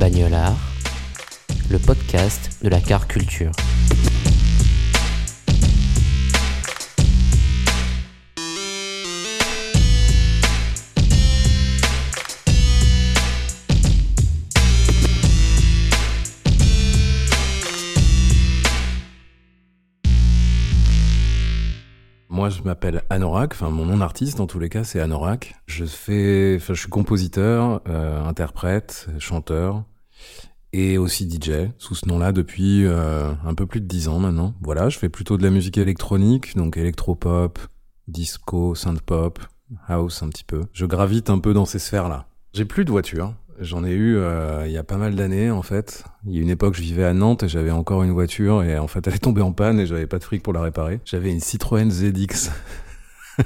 Bagnolard, le podcast de la car culture. Moi, je m'appelle Anorak. Enfin, mon nom d'artiste, dans tous les cas, c'est Anorak. Je fais, enfin, je suis compositeur, euh, interprète, chanteur et aussi DJ sous ce nom-là depuis euh, un peu plus de dix ans maintenant. Voilà, je fais plutôt de la musique électronique, donc électropop, disco, synth-pop, house un petit peu. Je gravite un peu dans ces sphères-là. J'ai plus de voiture. J'en ai eu euh, il y a pas mal d'années en fait. Il y a une époque, je vivais à Nantes et j'avais encore une voiture et en fait, elle est tombée en panne et j'avais pas de fric pour la réparer. J'avais une Citroën ZX.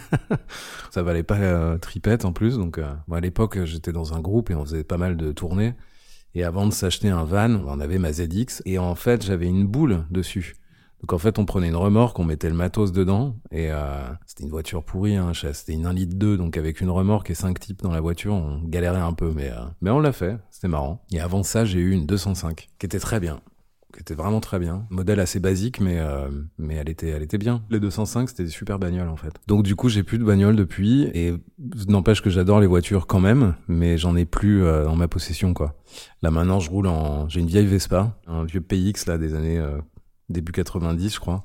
Ça valait pas la tripette en plus. Donc, euh, moi, à l'époque, j'étais dans un groupe et on faisait pas mal de tournées. Et avant de s'acheter un van, on avait ma ZX et en fait, j'avais une boule dessus. Donc en fait, on prenait une remorque, on mettait le matos dedans, et euh, c'était une voiture pourrie, hein, c'était une 1 litre 2, donc avec une remorque et 5 types dans la voiture, on galérait un peu, mais, euh, mais on l'a fait, c'était marrant. Et avant ça, j'ai eu une 205, qui était très bien, qui était vraiment très bien. Modèle assez basique, mais, euh, mais elle, était, elle était bien. Les 205, c'était des super bagnoles en fait. Donc du coup, j'ai plus de bagnole depuis, et n'empêche que j'adore les voitures quand même, mais j'en ai plus euh, dans ma possession, quoi. Là maintenant, je roule en... J'ai une vieille Vespa, un vieux PX là des années euh, début 90, je crois.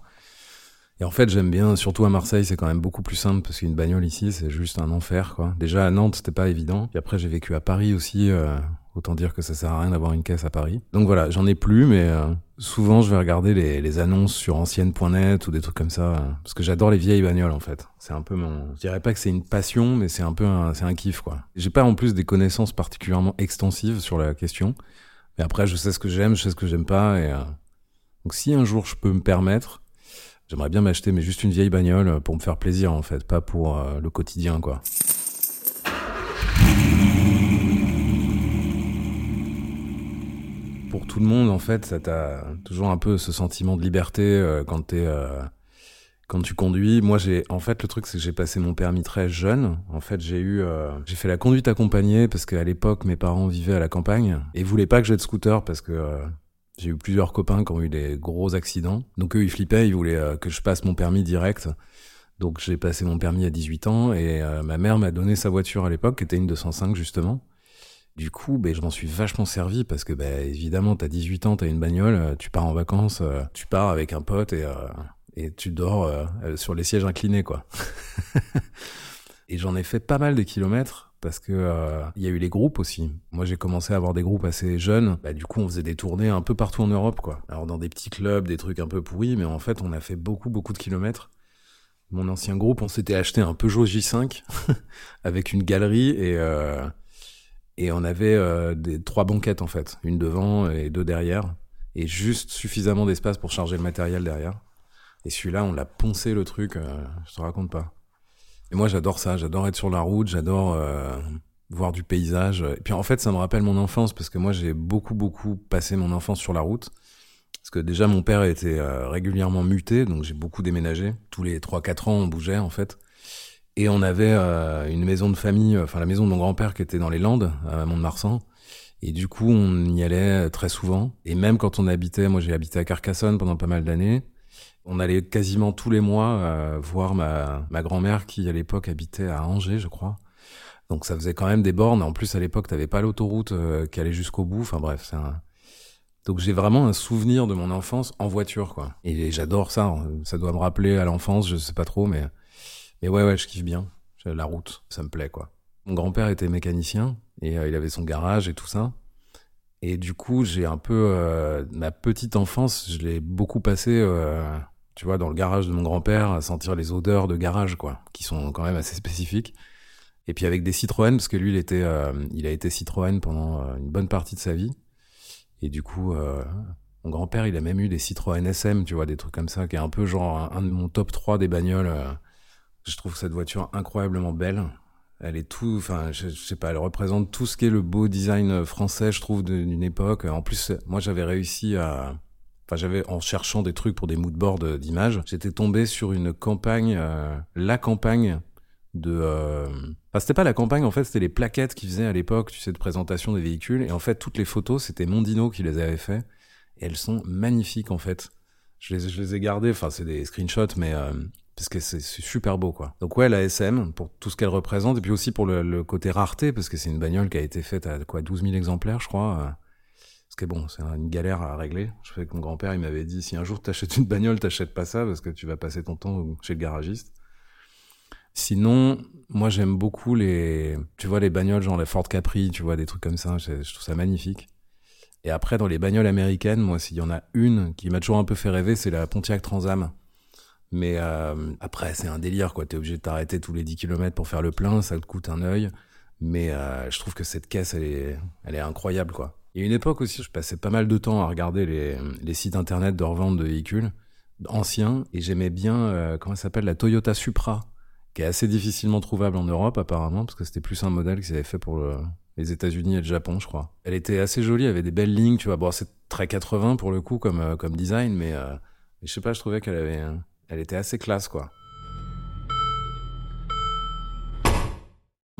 Et en fait, j'aime bien, surtout à Marseille, c'est quand même beaucoup plus simple parce qu'une bagnole ici, c'est juste un enfer, quoi. Déjà à Nantes, c'était pas évident. Puis après, j'ai vécu à Paris aussi. euh, autant dire que ça sert à rien d'avoir une caisse à Paris. Donc voilà, j'en ai plus, mais euh, souvent, je vais regarder les, les annonces sur ancienne.net ou des trucs comme ça, euh, parce que j'adore les vieilles bagnoles en fait. C'est un peu mon. Je dirais pas que c'est une passion, mais c'est un peu un, c'est un kiff, quoi. J'ai pas en plus des connaissances particulièrement extensives sur la question. Mais après, je sais ce que j'aime, je sais ce que j'aime pas, et euh, donc si un jour je peux me permettre, j'aimerais bien m'acheter mais juste une vieille bagnole pour me faire plaisir en fait, pas pour euh, le quotidien quoi. Pour tout le monde en fait, ça t'a toujours un peu ce sentiment de liberté euh, quand t'es euh, quand tu conduis. Moi j'ai en fait le truc c'est que j'ai passé mon permis très jeune. En fait j'ai eu euh, j'ai fait la conduite accompagnée parce qu'à l'époque mes parents vivaient à la campagne et voulaient pas que j'ai de scooter parce que euh, j'ai eu plusieurs copains qui ont eu des gros accidents. Donc eux, ils flippaient, ils voulaient euh, que je passe mon permis direct. Donc j'ai passé mon permis à 18 ans et euh, ma mère m'a donné sa voiture à l'époque, qui était une 205 justement. Du coup, ben, je m'en suis vachement servi parce que, ben, évidemment, t'as 18 ans, t'as une bagnole, euh, tu pars en vacances, tu pars avec un pote et, et tu dors sur les sièges inclinés, quoi. et j'en ai fait pas mal de kilomètres parce que euh, il y a eu les groupes aussi. Moi, j'ai commencé à avoir des groupes assez jeunes. Bah, du coup, on faisait des tournées un peu partout en Europe, quoi. Alors dans des petits clubs, des trucs un peu pourris, mais en fait, on a fait beaucoup, beaucoup de kilomètres. Mon ancien groupe, on s'était acheté un Peugeot J5 avec une galerie et euh, et on avait euh, des trois banquettes en fait, une devant et deux derrière, et juste suffisamment d'espace pour charger le matériel derrière. Et celui-là, on l'a poncé le truc, je te raconte pas. Et moi, j'adore ça. J'adore être sur la route. J'adore euh, voir du paysage. Et puis en fait, ça me rappelle mon enfance parce que moi, j'ai beaucoup, beaucoup passé mon enfance sur la route. Parce que déjà, mon père était euh, régulièrement muté, donc j'ai beaucoup déménagé. Tous les 3-4 ans, on bougeait en fait. Et on avait euh, une maison de famille, euh, enfin la maison de mon grand-père qui était dans les Landes, à Mont-de-Marsan. Et du coup, on y allait très souvent. Et même quand on habitait, moi j'ai habité à Carcassonne pendant pas mal d'années. On allait quasiment tous les mois euh, voir ma, ma grand-mère qui à l'époque habitait à Angers, je crois. Donc ça faisait quand même des bornes. En plus à l'époque, t'avais pas l'autoroute euh, qui allait jusqu'au bout. Enfin bref, c'est un... Donc j'ai vraiment un souvenir de mon enfance en voiture, quoi. Et j'adore ça. Ça doit me rappeler à l'enfance, je sais pas trop, mais mais ouais, ouais, je kiffe bien. La route, ça me plaît, quoi. Mon grand-père était mécanicien et euh, il avait son garage et tout ça. Et du coup, j'ai un peu euh, ma petite enfance, je l'ai beaucoup passé, euh, tu vois, dans le garage de mon grand-père, à sentir les odeurs de garage, quoi, qui sont quand même assez spécifiques. Et puis avec des Citroën, parce que lui, il était, euh, il a été Citroën pendant euh, une bonne partie de sa vie. Et du coup, euh, mon grand-père, il a même eu des Citroën SM, tu vois, des trucs comme ça, qui est un peu genre un, de mon top 3 des bagnoles. euh. Je trouve cette voiture incroyablement belle. Elle est tout, enfin, je, sais pas, elle représente tout ce qui est le beau design français, je trouve, d'une époque. En plus, moi, j'avais réussi à, enfin, j'avais, en cherchant des trucs pour des moodboards d'images, j'étais tombé sur une campagne, euh, la campagne de, euh... enfin, c'était pas la campagne, en fait, c'était les plaquettes qu'ils faisaient à l'époque, tu sais, de présentation des véhicules. Et en fait, toutes les photos, c'était Mondino qui les avait fait. Et elles sont magnifiques, en fait. Je les, ai gardées, enfin, c'est des screenshots, mais, euh, parce que c'est super beau quoi. Donc ouais la SM pour tout ce qu'elle représente et puis aussi pour le, le côté rareté parce que c'est une bagnole qui a été faite à quoi 12 000 exemplaires je crois. Est bon, c'est une galère à régler. Je sais que mon grand-père il m'avait dit si un jour t'achètes une bagnole t'achètes pas ça parce que tu vas passer ton temps chez le garagiste. Sinon, moi j'aime beaucoup les, tu vois les bagnoles genre la Ford Capri, tu vois des trucs comme ça, je, trouve ça magnifique. Et après dans les bagnoles américaines, moi s'il y en a une qui m'a toujours un peu fait rêver, c'est la Pontiac Trans Am. Mais euh, après, c'est un délire, quoi. T'es obligé de t'arrêter tous les 10 km pour faire le plein, ça te coûte un œil. Mais euh, je trouve que cette caisse, elle est, elle est incroyable, quoi. Y a une époque aussi, je passais pas mal de temps à regarder les, sites internet de revente de véhicules anciens, et j'aimais bien, euh, comment ça s'appelle, la Toyota Supra, qui est assez difficilement trouvable en Europe, apparemment, parce que c'était plus un modèle qu'ils avaient fait pour le, les États-Unis et le Japon, je crois. Elle était assez jolie, avait des belles lignes, tu vois. Bon, c'est très 80 pour le coup, comme, euh, design, mais, euh, je sais pas, je trouvais qu'elle avait, un- elle était assez classe, quoi.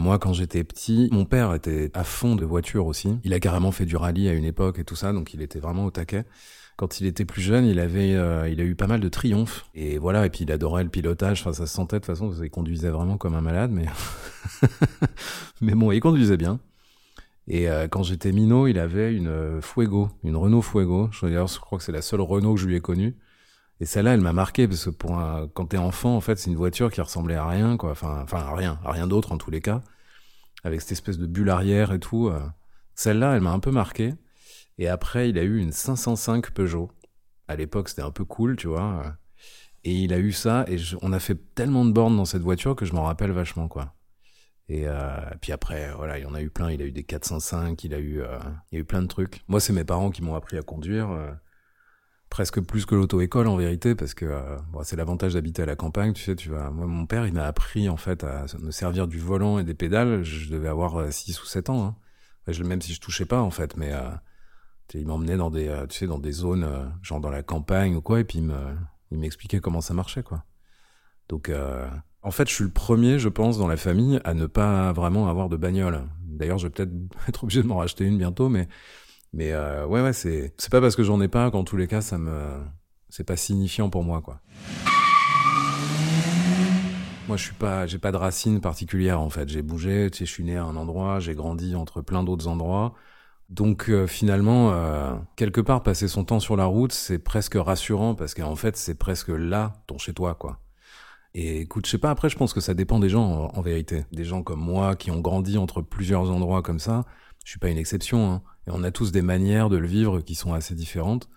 Moi, quand j'étais petit, mon père était à fond de voitures aussi. Il a carrément fait du rallye à une époque et tout ça, donc il était vraiment au taquet. Quand il était plus jeune, il avait, euh, il a eu pas mal de triomphes. Et voilà, et puis il adorait le pilotage. Enfin, ça se sentait de toute façon, qu'il conduisait vraiment comme un malade, mais, mais bon, il conduisait bien. Et euh, quand j'étais minot, il avait une euh, Fuego, une Renault Fuego. Je crois que c'est la seule Renault que je lui ai connue. Et celle-là, elle m'a marqué parce que pour un, quand t'es enfant, en fait, c'est une voiture qui ressemblait à rien, quoi. Enfin, enfin, à rien, à rien d'autre en tous les cas, avec cette espèce de bulle arrière et tout. euh. Celle-là, elle m'a un peu marqué. Et après, il a eu une 505 Peugeot. À l'époque, c'était un peu cool, tu vois. euh. Et il a eu ça, et on a fait tellement de bornes dans cette voiture que je m'en rappelle vachement, quoi. Et euh, puis après, voilà, il en a eu plein. Il a eu des 405, il a eu, il y a eu plein de trucs. Moi, c'est mes parents qui m'ont appris à conduire. Euh, presque plus que l'auto-école en vérité parce que euh, c'est l'avantage d'habiter à la campagne tu sais tu vas moi mon père il m'a appris en fait à me servir du volant et des pédales. Je devais avoir 6 ou 7 ans hein. Même si je touchais pas en fait mais euh, il m'emmenait dans des euh, tu sais dans des zones euh, genre dans la campagne ou quoi et puis il me il m'expliquait comment ça marchait quoi. Donc euh, en fait je suis le premier je pense dans la famille à ne pas vraiment avoir de bagnole. D'ailleurs je vais peut-être être obligé de m'en racheter une bientôt mais mais euh, ouais, ouais, c'est pas parce que j'en ai pas qu'en tous les cas ça me c'est pas signifiant pour moi quoi. Moi, je suis pas, j'ai pas de racines particulières en fait. J'ai bougé, tu sais, je suis né à un endroit, j'ai grandi entre plein d'autres endroits. Donc euh, finalement, euh, quelque part, passer son temps sur la route, c'est presque rassurant parce qu'en fait, c'est presque là ton chez toi quoi. Et écoute, je sais pas. Après, je pense que ça dépend des gens en, en vérité. Des gens comme moi qui ont grandi entre plusieurs endroits comme ça. Je suis pas une exception. Hein. Et on a tous des manières de le vivre qui sont assez différentes.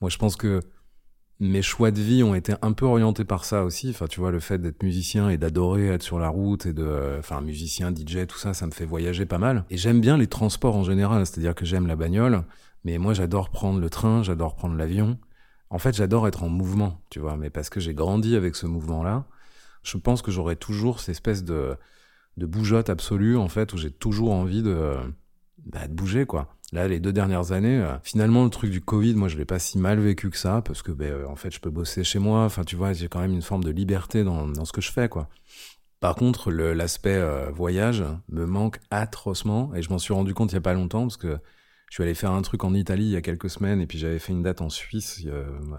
Moi, je pense que mes choix de vie ont été un peu orientés par ça aussi. Enfin, tu vois, le fait d'être musicien et d'adorer être sur la route et de, enfin, musicien, DJ, tout ça, ça me fait voyager pas mal. Et j'aime bien les transports en général. C'est-à-dire que j'aime la bagnole, mais moi, j'adore prendre le train, j'adore prendre l'avion. En fait, j'adore être en mouvement, tu vois, mais parce que j'ai grandi avec ce mouvement-là, je pense que j'aurai toujours cette espèce de, de bougeotte absolue, en fait, où j'ai toujours envie de, bah, de bouger, quoi. Là, les deux dernières années, euh, finalement, le truc du Covid, moi, je l'ai pas si mal vécu que ça, parce que, ben, euh, en fait, je peux bosser chez moi. Enfin, tu vois, j'ai quand même une forme de liberté dans, dans ce que je fais, quoi. Par contre, l'aspect euh, voyage me manque atrocement, et je m'en suis rendu compte il y a pas longtemps, parce que je suis allé faire un truc en Italie il y a quelques semaines, et puis j'avais fait une date en Suisse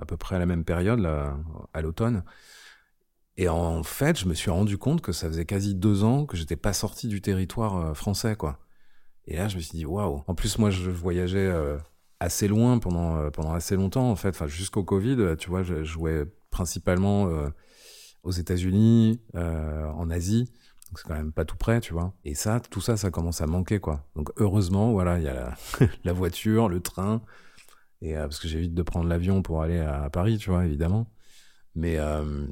à peu près à la même période, là, à l'automne. Et en fait, je me suis rendu compte que ça faisait quasi deux ans que j'étais pas sorti du territoire euh, français, quoi. Et là, je me suis dit, waouh. En plus, moi, je voyageais euh, assez loin pendant, euh, pendant assez longtemps, en fait. Enfin, jusqu'au Covid, euh, tu vois, je jouais principalement aux États-Unis, en Asie. Donc c'est quand même pas tout près, tu vois. Et ça, tout ça, ça commence à manquer, quoi. Donc heureusement, voilà, il y a la, la, voiture, le train, et euh, parce que j'évite de prendre l'avion pour aller à, Paris, tu vois, évidemment. Mais euh,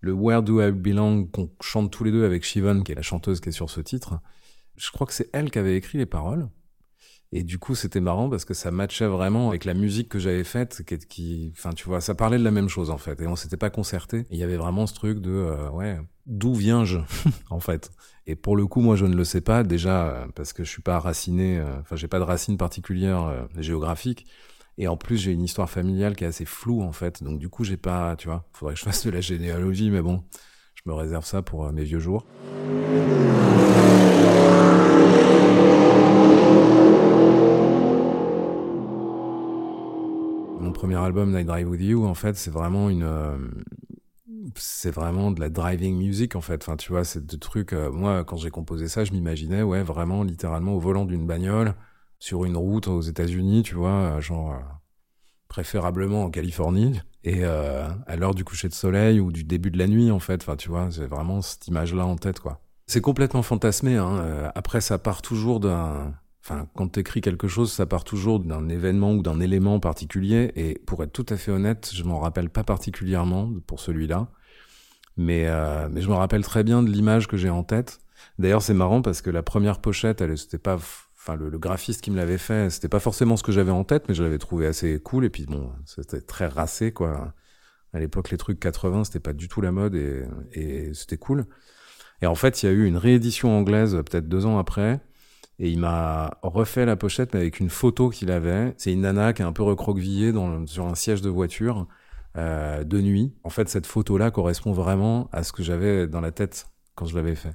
le Where Do I Belong qu'on chante tous les deux avec Shivan, qui est la chanteuse qui est sur ce titre, je crois que c'est elle qui avait écrit les paroles. Et du coup, c'était marrant parce que ça matchait vraiment avec la musique que j'avais faite, qui, enfin, tu vois, ça parlait de la même chose en fait. Et on s'était pas concerté. Il y avait vraiment ce truc de, euh, ouais, d'où viens-je en fait? Et pour le coup, moi, je ne le sais pas déjà euh, parce que je suis pas raciné, euh, enfin, j'ai pas de racines particulières géographiques. Et en plus, j'ai une histoire familiale qui est assez floue en fait. Donc du coup, j'ai pas, tu vois, faudrait que je fasse de la généalogie, mais bon, je me réserve ça pour mes vieux jours. Premier album Night Drive With You, en fait, c'est vraiment une, euh, c'est vraiment de la driving music en fait. Enfin, tu vois, c'est de trucs. Euh, moi, quand j'ai composé ça, je m'imaginais, ouais, vraiment, littéralement au volant d'une bagnole sur une route aux États-Unis, tu vois, euh, genre préférablement en Californie et à l'heure du coucher de soleil ou du début de la nuit en fait. Enfin, tu vois, c'est vraiment cette image-là en tête, quoi. C'est complètement fantasmé. Hein. Après, ça part toujours d'un Enfin, quand tu écris quelque chose, ça part toujours d'un événement ou d'un élément particulier. Et pour être tout à fait honnête, je m'en rappelle pas particulièrement pour celui-là. Mais, euh, mais je me rappelle très bien de l'image que j'ai en tête. D'ailleurs, c'est marrant parce que la première pochette, elle, c'était pas, enfin, le, graphiste qui me l'avait fait, c'était pas forcément ce que j'avais en tête, mais je l'avais trouvé assez cool. Et puis bon, c'était très racé, quoi. À l'époque, les trucs 80, c'était pas du tout la mode et, et c'était cool. Et en fait, il y a eu une réédition anglaise peut-être deux ans après et il m'a refait la pochette mais avec une photo qu'il avait. C'est une nana qui est un peu recroquevillée sur un siège de voiture euh, de nuit. En fait, cette photo-là correspond vraiment à ce que j'avais dans la tête quand je l'avais fait.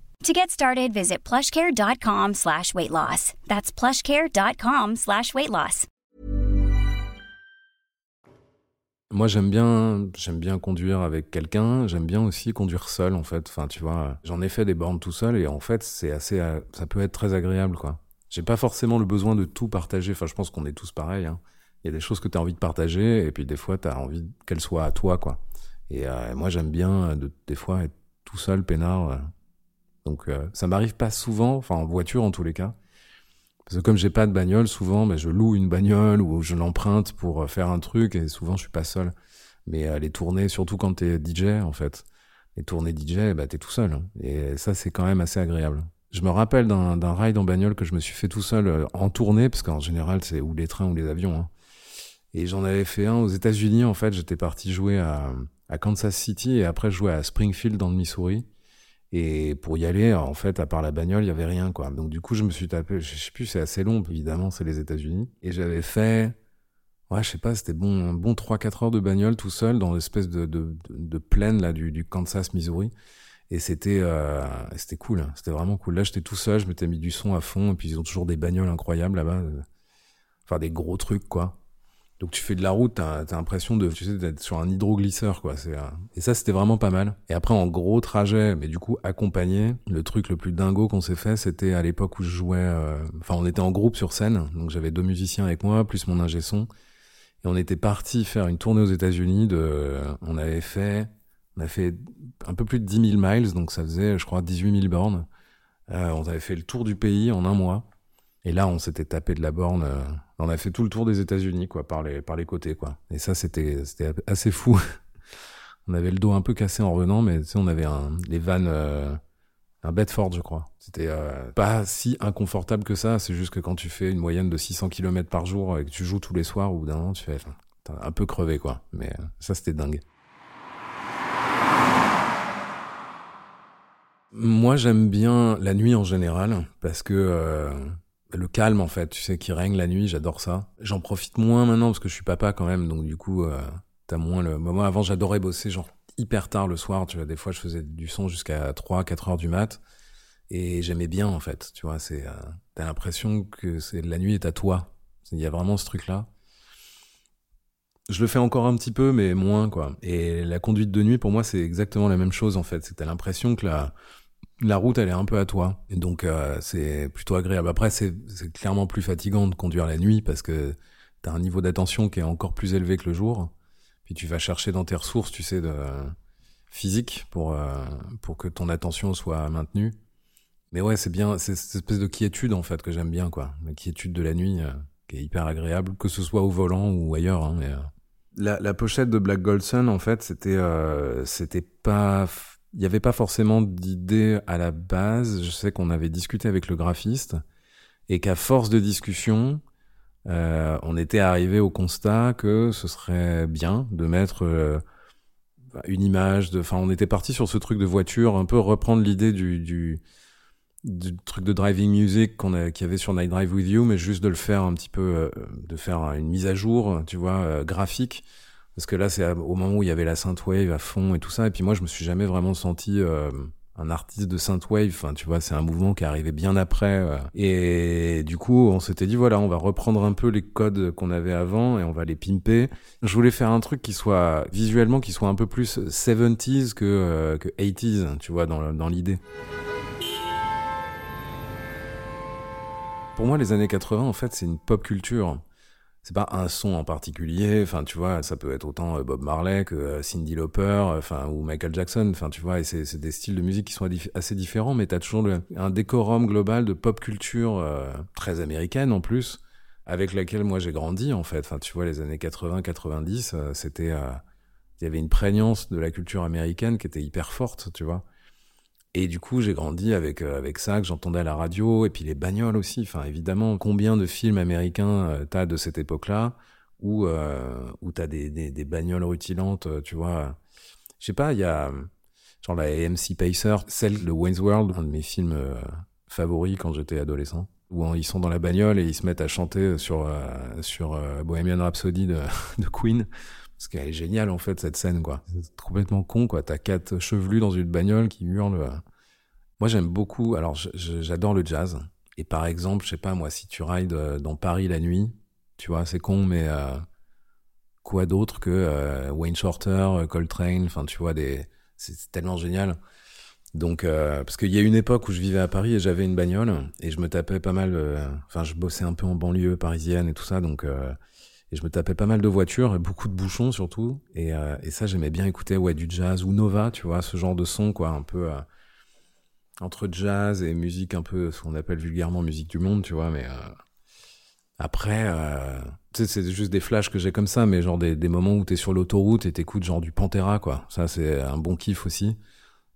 To get started, visit plushcare.com slash weight loss. That's plushcare.com slash weight loss. Moi, j'aime bien, j'aime bien conduire avec quelqu'un. J'aime bien aussi conduire seul, en fait. Enfin, tu vois, j'en ai fait des bornes tout seul et en fait, c'est assez, ça peut être très agréable, quoi. J'ai pas forcément le besoin de tout partager. Enfin, je pense qu'on est tous pareils. Hein. Il y a des choses que tu as envie de partager et puis des fois, tu as envie qu'elles soient à toi, quoi. Et euh, moi, j'aime bien, de, des fois, être tout seul, peinard. Euh, donc euh, ça m'arrive pas souvent, enfin en voiture en tous les cas. Parce que comme j'ai pas de bagnole, souvent ben, je loue une bagnole ou je l'emprunte pour euh, faire un truc et souvent je suis pas seul. Mais euh, les tournées, surtout quand t'es DJ en fait, les tournées DJ, bah t'es tout seul. Et ça c'est quand même assez agréable. Je me rappelle d'un ride en bagnole que je me suis fait tout seul en tournée, parce qu'en général c'est ou les trains ou les avions. Hein. Et j'en avais fait un aux États-Unis en fait. J'étais parti jouer à, à Kansas City et après jouer à Springfield dans le Missouri. Et pour y aller, en fait, à part la bagnole, il y avait rien, quoi. Donc du coup, je me suis tapé, je sais plus, c'est assez long, évidemment, c'est les États-Unis. Et j'avais fait, ouais, je sais pas, c'était bon, un bon 3-4 heures de bagnole tout seul dans l'espèce de, de, de, plaine là du, du Kansas, Missouri. Et c'était, euh, c'était cool, hein. c'était vraiment cool. Là, j'étais tout seul, je m'étais mis du son à fond, et puis ils ont toujours des bagnoles incroyables là-bas, enfin des gros trucs, quoi. Donc tu fais de la route, t'as as, l'impression de, tu sais, d'être sur un hydroglisseur, quoi. C'est, euh, Et ça, c'était vraiment pas mal. Et après, en gros trajet, mais du coup accompagné, le truc le plus dingo qu'on s'est fait, c'était à l'époque où je jouais. Euh, enfin, on était en groupe sur scène, donc j'avais deux musiciens avec moi, plus mon ingé son, et on était parti faire une tournée aux États-Unis. De, on avait fait, on a fait un peu plus de 10 000 miles, donc ça faisait, je crois, 18 000 bornes. Euh, on avait fait le tour du pays en un mois. Et là, on s'était tapé de la borne. Euh, on a fait tout le tour des États-Unis, quoi, par les, par les côtés, quoi. Et ça, c'était, c'était assez fou. on avait le dos un peu cassé en revenant, mais tu sais, on avait un, les vannes, euh, un Bedford, je crois. C'était euh, pas si inconfortable que ça. C'est juste que quand tu fais une moyenne de 600 km par jour et que tu joues tous les soirs, au bout d'un moment, tu fais un peu crevé, quoi. Mais euh, ça, c'était dingue. Moi, j'aime bien la nuit en général parce que euh, le calme, en fait, tu sais, qui règne la nuit, j'adore ça. J'en profite moins maintenant parce que je suis papa quand même, donc du coup, euh, t'as moins le. Moi, avant, j'adorais bosser genre hyper tard le soir. Tu vois, des fois, je faisais du son jusqu'à 3, 4 heures du mat. Et j'aimais bien, en fait. Tu vois, c'est. Euh, t'as l'impression que c'est la nuit est à toi. Il y a vraiment ce truc-là. Je le fais encore un petit peu, mais moins, quoi. Et la conduite de nuit, pour moi, c'est exactement la même chose, en fait. C'est que t'as l'impression que la, la route, elle est un peu à toi. Et donc, euh, c'est plutôt agréable. Après, c'est clairement plus fatigant de conduire la nuit parce que t'as un niveau d'attention qui est encore plus élevé que le jour. Puis tu vas chercher dans tes ressources, tu sais, de physique pour, euh, pour que ton attention soit maintenue. Mais ouais, c'est bien, c'est cette espèce de quiétude, en fait, que j'aime bien, quoi. La quiétude de la nuit, euh, qui est hyper agréable, que ce soit au volant ou ailleurs, hein, mais, euh. la, la pochette de Black Goldson, en fait, c'était, euh, c'était pas, il n'y avait pas forcément d'idée à la base. Je sais qu'on avait discuté avec le graphiste et qu'à force de discussion, euh, on était arrivé au constat que ce serait bien de mettre euh, une image. De, enfin, on était parti sur ce truc de voiture, un peu reprendre l'idée du, truc de driving music qu'on qu'il y avait sur Night Drive with You, mais juste de le faire un petit peu, euh, de faire une mise à jour, tu vois, graphique. Parce que là, c'est au moment où il y avait la synthwave à fond et tout ça. Et puis moi, je me suis jamais vraiment senti euh, un artiste de synthwave. Enfin, tu vois, c'est un mouvement qui est arrivé bien après. euh. Et du coup, on s'était dit, voilà, on va reprendre un peu les codes qu'on avait avant et on va les pimper. Je voulais faire un truc qui soit, visuellement, qui soit un peu plus 70s que, euh, que 80s, tu vois, dans, dans l'idée. Pour moi, les années 80, en fait, c'est une pop culture. C'est pas un son en particulier. Enfin, tu vois, ça peut être autant euh, Bob Marley que euh, Cyndi Lauper, euh, enfin, ou Michael Jackson. Enfin, tu vois, et c'est des styles de musique qui sont assez différents, mais t'as toujours un décorum global de pop culture euh, très américaine en plus, avec laquelle moi j'ai grandi en fait. Enfin, tu vois, les années 80-90, euh, c'était, il y avait une prégnance de la culture américaine qui était hyper forte, tu vois. Et du coup, j'ai grandi avec euh, avec ça que j'entendais à la radio et puis les bagnoles aussi. Enfin, évidemment, combien de films américains euh, t'as de cette époque-là où euh, où t'as des, des des bagnoles rutilantes, euh, tu vois? Je sais pas, il y a euh, genre la AMC Pacer, celle de Wayne's World, un de mes films favoris quand j'étais adolescent, où hein, ils sont dans la bagnole et ils se mettent à chanter sur sur Bohemian Rhapsody de, de Queen. Parce qu'elle est géniale en fait cette scène quoi. C'est complètement con quoi. T'as quatre chevelus dans une bagnole qui hurlent. euh. Moi j'aime beaucoup. Alors j'adore le jazz. Et par exemple, je sais pas moi, si tu rides euh, dans Paris la nuit, tu vois, c'est con, mais euh, quoi d'autre que Wayne Shorter, Coltrane, enfin tu vois des, c'est tellement génial. Donc parce qu'il y a une époque où je vivais à Paris et j'avais une bagnole et je me tapais pas mal. Enfin, je bossais un peu en banlieue parisienne et tout ça, donc. Et je me tapais pas mal de voitures beaucoup de bouchons surtout. Et, euh, et ça, j'aimais bien écouter ouais, du jazz ou Nova, tu vois, ce genre de son, quoi, un peu euh, entre jazz et musique un peu, ce qu'on appelle vulgairement musique du monde, tu vois. Mais euh, après, euh, c'est juste des flashs que j'ai comme ça, mais genre des, des moments où t'es sur l'autoroute et t'écoutes genre du Pantera, quoi. Ça, c'est un bon kiff aussi.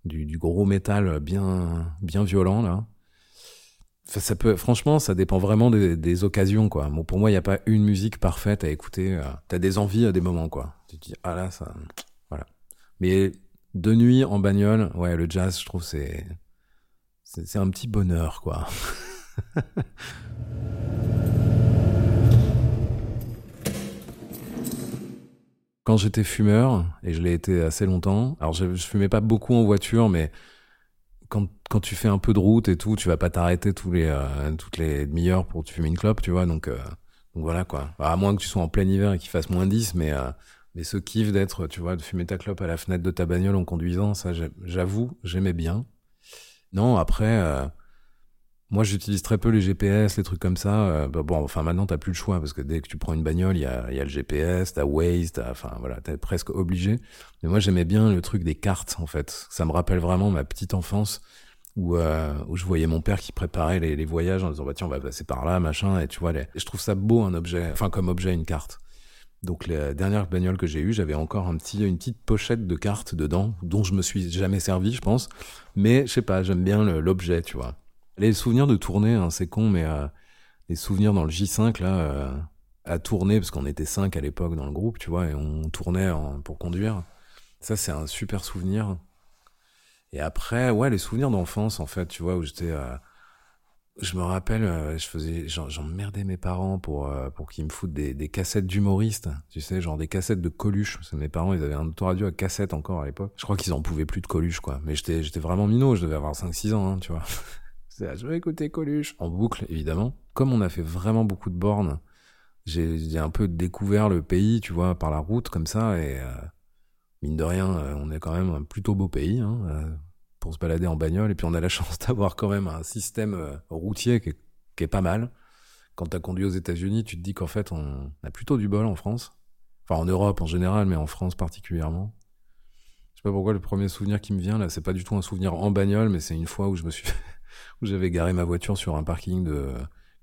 Du, du gros métal bien, bien violent, là. Ça peut, franchement, ça dépend vraiment des, occasions, quoi. Pour moi, il n'y a pas une musique parfaite à écouter. euh, T'as des envies à des moments, quoi. Tu te dis, ah là, ça, voilà. Mais de nuit en bagnole, ouais, le jazz, je trouve, c'est, c'est un petit bonheur, quoi. Quand j'étais fumeur, et je l'ai été assez longtemps, alors je, je fumais pas beaucoup en voiture, mais quand, quand tu fais un peu de route et tout, tu vas pas t'arrêter tous les, euh, toutes les demi-heures pour te fumer une clope, tu vois. Donc, euh, donc voilà quoi. Bah, à moins que tu sois en plein hiver et qu'il fasse moins 10, mais, euh, mais ce kiff d'être, tu vois, de fumer ta clope à la fenêtre de ta bagnole en conduisant, ça j'avoue, j'aimais bien. Non, après, euh, moi j'utilise très peu les GPS, les trucs comme ça. Euh, bah, bon, enfin maintenant t'as plus le choix parce que dès que tu prends une bagnole, il y a, y a le GPS, t'as Waze, t'as, enfin voilà, t'es presque obligé. Mais moi j'aimais bien le truc des cartes en fait. Ça me rappelle vraiment ma petite enfance où, euh, où je voyais mon père qui préparait les, voyages en disant bah tiens on va passer par là machin et tu vois je trouve ça beau un objet, enfin comme objet une carte. Donc la dernière bagnole que j'ai eue, j'avais encore un petit, une petite pochette de cartes dedans, dont je me suis jamais servi, je pense. Mais je sais pas, j'aime bien l'objet, tu vois. Les souvenirs de tournée, hein, c'est con, mais euh, les souvenirs dans le J5 là, euh, à tourner parce qu'on était 5 à l'époque dans le groupe, tu vois, et on tournait pour conduire. Ça, c'est un super souvenir. Et après, ouais, les souvenirs d'enfance, en fait, tu vois, où j'étais. Euh, je me rappelle, euh, je faisais, j'emmerdais mes parents pour euh, pour qu'ils me foutent des, des cassettes d'humoristes, tu sais, genre des cassettes de Coluche. Parce que mes parents, ils avaient un autoradio à cassette encore à l'époque. Je crois qu'ils en pouvaient plus de Coluche, quoi. Mais j'étais j'étais vraiment minot, je devais avoir 5-6 ans, hein, tu vois. Je vais écouter Coluche en boucle, évidemment. Comme on a fait vraiment beaucoup de bornes, j'ai un peu découvert le pays, tu vois, par la route comme ça, et euh, mine de rien, on est quand même un plutôt beau pays. Hein, pour se balader en bagnole. Et puis on a la chance d'avoir quand même un système euh, routier qui est, pas mal. Quand tu as conduit aux États-Unis, tu te dis qu'en fait on a plutôt du bol en France. Enfin en Europe en général, mais en France particulièrement. Je sais pas pourquoi le premier souvenir qui me vient là, c'est pas du tout un souvenir en bagnole, mais c'est une fois où je me suis où j'avais garé ma voiture sur un parking de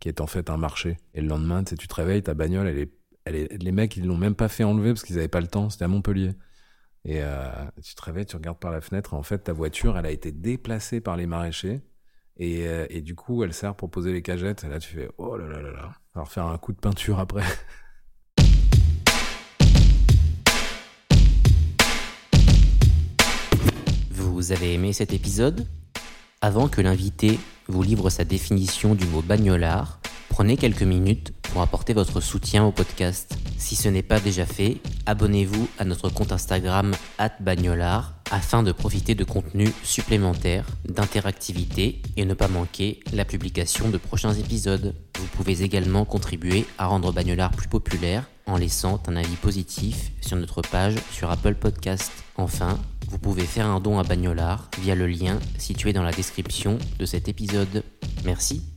qui est en fait un marché. Et le lendemain, tu, te réveilles, ta bagnole, elle est, elle est, les mecs, ils l'ont même pas fait enlever parce qu'ils avaient pas le temps. C'était à Montpellier. Et euh, tu te réveilles, tu regardes par la fenêtre, en fait, ta voiture, elle a été déplacée par les maraîchers. Et, euh, et du coup, elle sert pour poser les cagettes. Et là, tu fais, oh là là là là. Alors faire un coup de peinture après. Vous avez aimé cet épisode? Avant que l'invité vous livre sa définition du mot bagnolard, prenez quelques minutes pour apporter votre soutien au podcast. Si ce n'est pas déjà fait, abonnez-vous à notre compte Instagram @bagnolard afin de profiter de contenus supplémentaires, d'interactivité et ne pas manquer la publication de prochains épisodes. Vous pouvez également contribuer à rendre Bagnolard plus populaire en laissant un avis positif sur notre page sur Apple Podcast. Enfin, vous pouvez faire un don à Bagnolard via le lien situé dans la description de cet épisode. Merci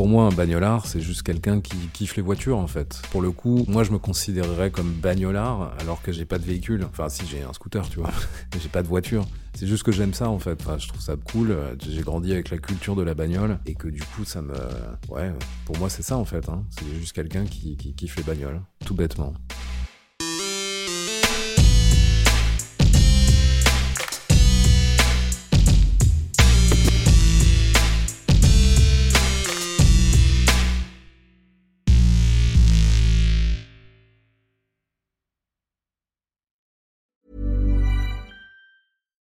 pour moi, un bagnolard, c'est juste quelqu'un qui kiffe les voitures, en fait. Pour le coup, moi, je me considérerais comme bagnolard, alors que j'ai pas de véhicule. Enfin, si, j'ai un scooter, tu vois. J'ai pas de voiture. C'est juste que j'aime ça, en fait. Je trouve ça cool. J'ai grandi avec la culture de la bagnole. Et que du coup, ça me. Ouais, pour moi, c'est ça, en fait. Hein. C'est juste quelqu'un qui, qui kiffe les bagnoles. Tout bêtement.